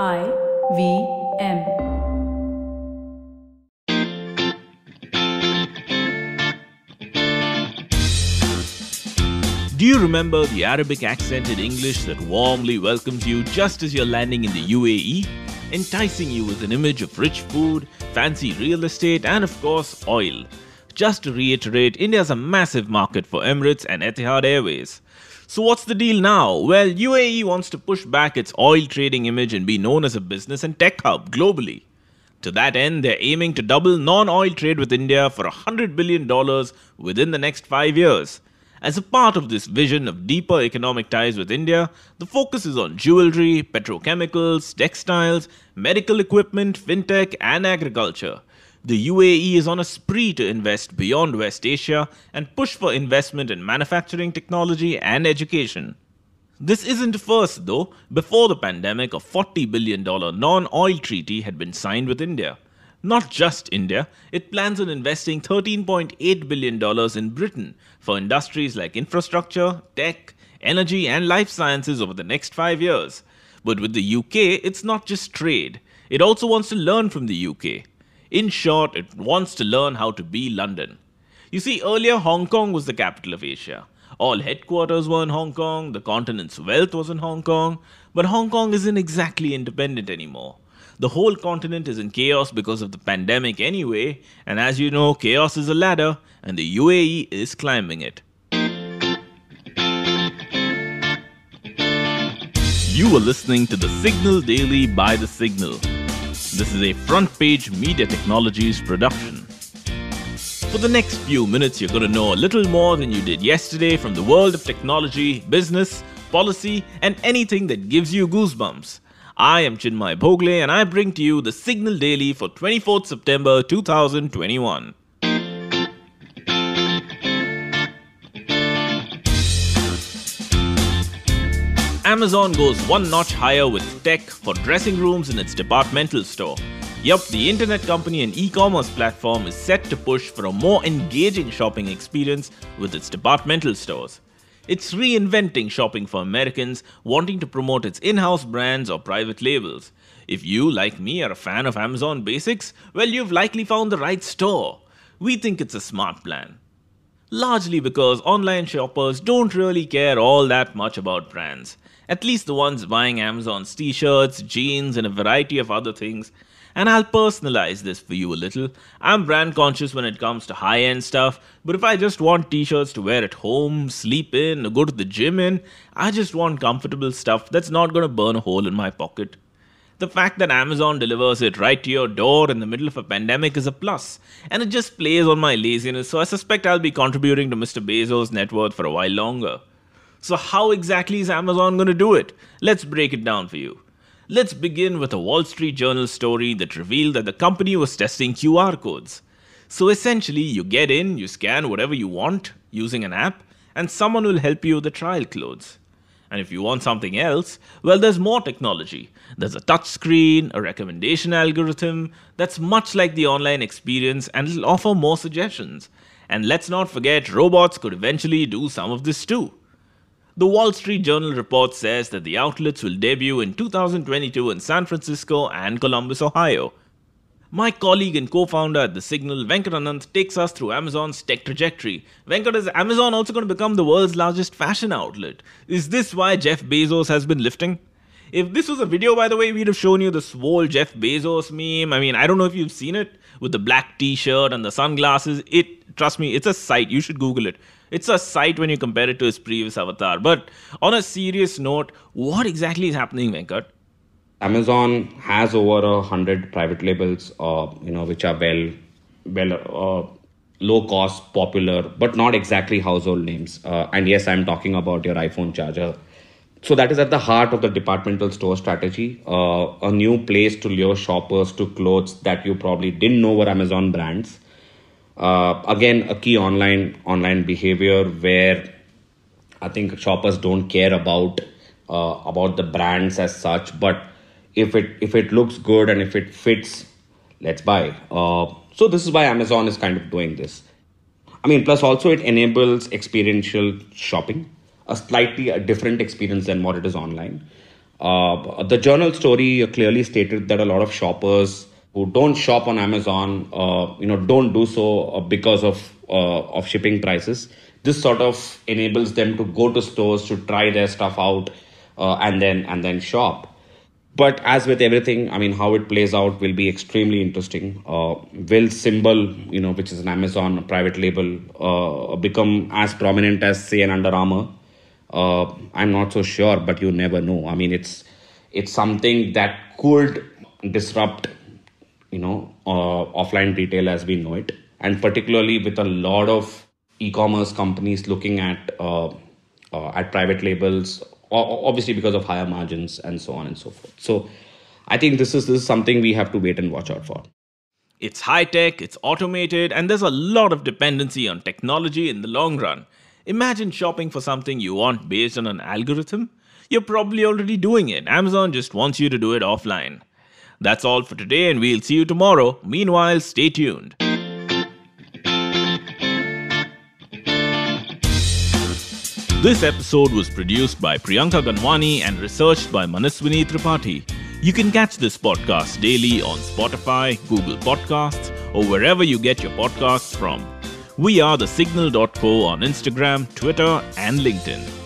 I V M. Do you remember the Arabic accented English that warmly welcomes you just as you're landing in the UAE, enticing you with an image of rich food, fancy real estate, and of course, oil? Just to reiterate, India's a massive market for Emirates and Etihad Airways. So, what's the deal now? Well, UAE wants to push back its oil trading image and be known as a business and tech hub globally. To that end, they're aiming to double non oil trade with India for $100 billion within the next five years. As a part of this vision of deeper economic ties with India, the focus is on jewelry, petrochemicals, textiles, medical equipment, fintech, and agriculture. The UAE is on a spree to invest beyond West Asia and push for investment in manufacturing technology and education. This isn't first, though. Before the pandemic, a $40 billion non oil treaty had been signed with India. Not just India, it plans on investing $13.8 billion in Britain for industries like infrastructure, tech, energy, and life sciences over the next five years. But with the UK, it's not just trade, it also wants to learn from the UK. In short, it wants to learn how to be London. You see, earlier Hong Kong was the capital of Asia. All headquarters were in Hong Kong, the continent's wealth was in Hong Kong, but Hong Kong isn't exactly independent anymore. The whole continent is in chaos because of the pandemic anyway, and as you know, chaos is a ladder, and the UAE is climbing it. You are listening to the Signal Daily by The Signal. This is a front page media technologies production. For the next few minutes, you're going to know a little more than you did yesterday from the world of technology, business, policy, and anything that gives you goosebumps. I am Chinmay Bhogle and I bring to you the Signal Daily for 24th September 2021. Amazon goes one notch higher with tech for dressing rooms in its departmental store. Yup, the internet company and e commerce platform is set to push for a more engaging shopping experience with its departmental stores. It's reinventing shopping for Americans wanting to promote its in house brands or private labels. If you, like me, are a fan of Amazon Basics, well, you've likely found the right store. We think it's a smart plan. Largely because online shoppers don't really care all that much about brands. At least the ones buying Amazon's t shirts, jeans, and a variety of other things and I'll personalize this for you a little. I'm brand conscious when it comes to high end stuff, but if I just want t shirts to wear at home, sleep in, or go to the gym in, I just want comfortable stuff that's not gonna burn a hole in my pocket. The fact that Amazon delivers it right to your door in the middle of a pandemic is a plus, and it just plays on my laziness, so I suspect I'll be contributing to Mr. Bezos' net worth for a while longer. So, how exactly is Amazon going to do it? Let's break it down for you. Let's begin with a Wall Street Journal story that revealed that the company was testing QR codes. So essentially, you get in, you scan whatever you want using an app, and someone will help you with the trial clothes. And if you want something else, well, there's more technology. There's a touch screen, a recommendation algorithm that's much like the online experience and it'll offer more suggestions. And let's not forget, robots could eventually do some of this too. The Wall Street Journal report says that the outlets will debut in 2022 in San Francisco and Columbus, Ohio. My colleague and co-founder at The Signal, Venkat Ananth, takes us through Amazon's tech trajectory. Venkat, is Amazon also going to become the world's largest fashion outlet? Is this why Jeff Bezos has been lifting? If this was a video, by the way, we'd have shown you the swole Jeff Bezos meme. I mean, I don't know if you've seen it with the black t-shirt and the sunglasses. It, trust me, it's a sight. You should Google it. It's a sight when you compare it to his previous avatar. But on a serious note, what exactly is happening, Venkat? Amazon has over a hundred private labels, uh, you know, which are well, well, uh, low cost, popular, but not exactly household names. Uh, and yes, I'm talking about your iPhone charger. So that is at the heart of the departmental store strategy. Uh, a new place to lure shoppers to clothes that you probably didn't know were Amazon brands uh, again, a key online online behavior where I think shoppers don't care about uh, about the brands as such, but if it if it looks good and if it fits, let's buy. Uh, so this is why Amazon is kind of doing this. I mean, plus also it enables experiential shopping, a slightly a different experience than what it is online. Uh, the journal story clearly stated that a lot of shoppers who don't shop on Amazon, uh, you know, don't do so uh, because of uh, of shipping prices. This sort of enables them to go to stores to try their stuff out uh, and then and then shop. But as with everything, I mean, how it plays out will be extremely interesting. Uh, will Symbol, you know, which is an Amazon private label, uh, become as prominent as say an Under Armour? Uh, I'm not so sure, but you never know. I mean, it's it's something that could disrupt, you know, uh, offline retail as we know it, and particularly with a lot of e-commerce companies looking at uh, uh, at private labels, obviously because of higher margins and so on and so forth. So, I think this is this is something we have to wait and watch out for. It's high tech, it's automated, and there's a lot of dependency on technology in the long run. Imagine shopping for something you want based on an algorithm. You're probably already doing it. Amazon just wants you to do it offline. That's all for today, and we'll see you tomorrow. Meanwhile, stay tuned. This episode was produced by Priyanka Ganwani and researched by Manaswini Tripathi. You can catch this podcast daily on Spotify, Google Podcasts, or wherever you get your podcasts from. We are the signal.co on Instagram, Twitter, and LinkedIn.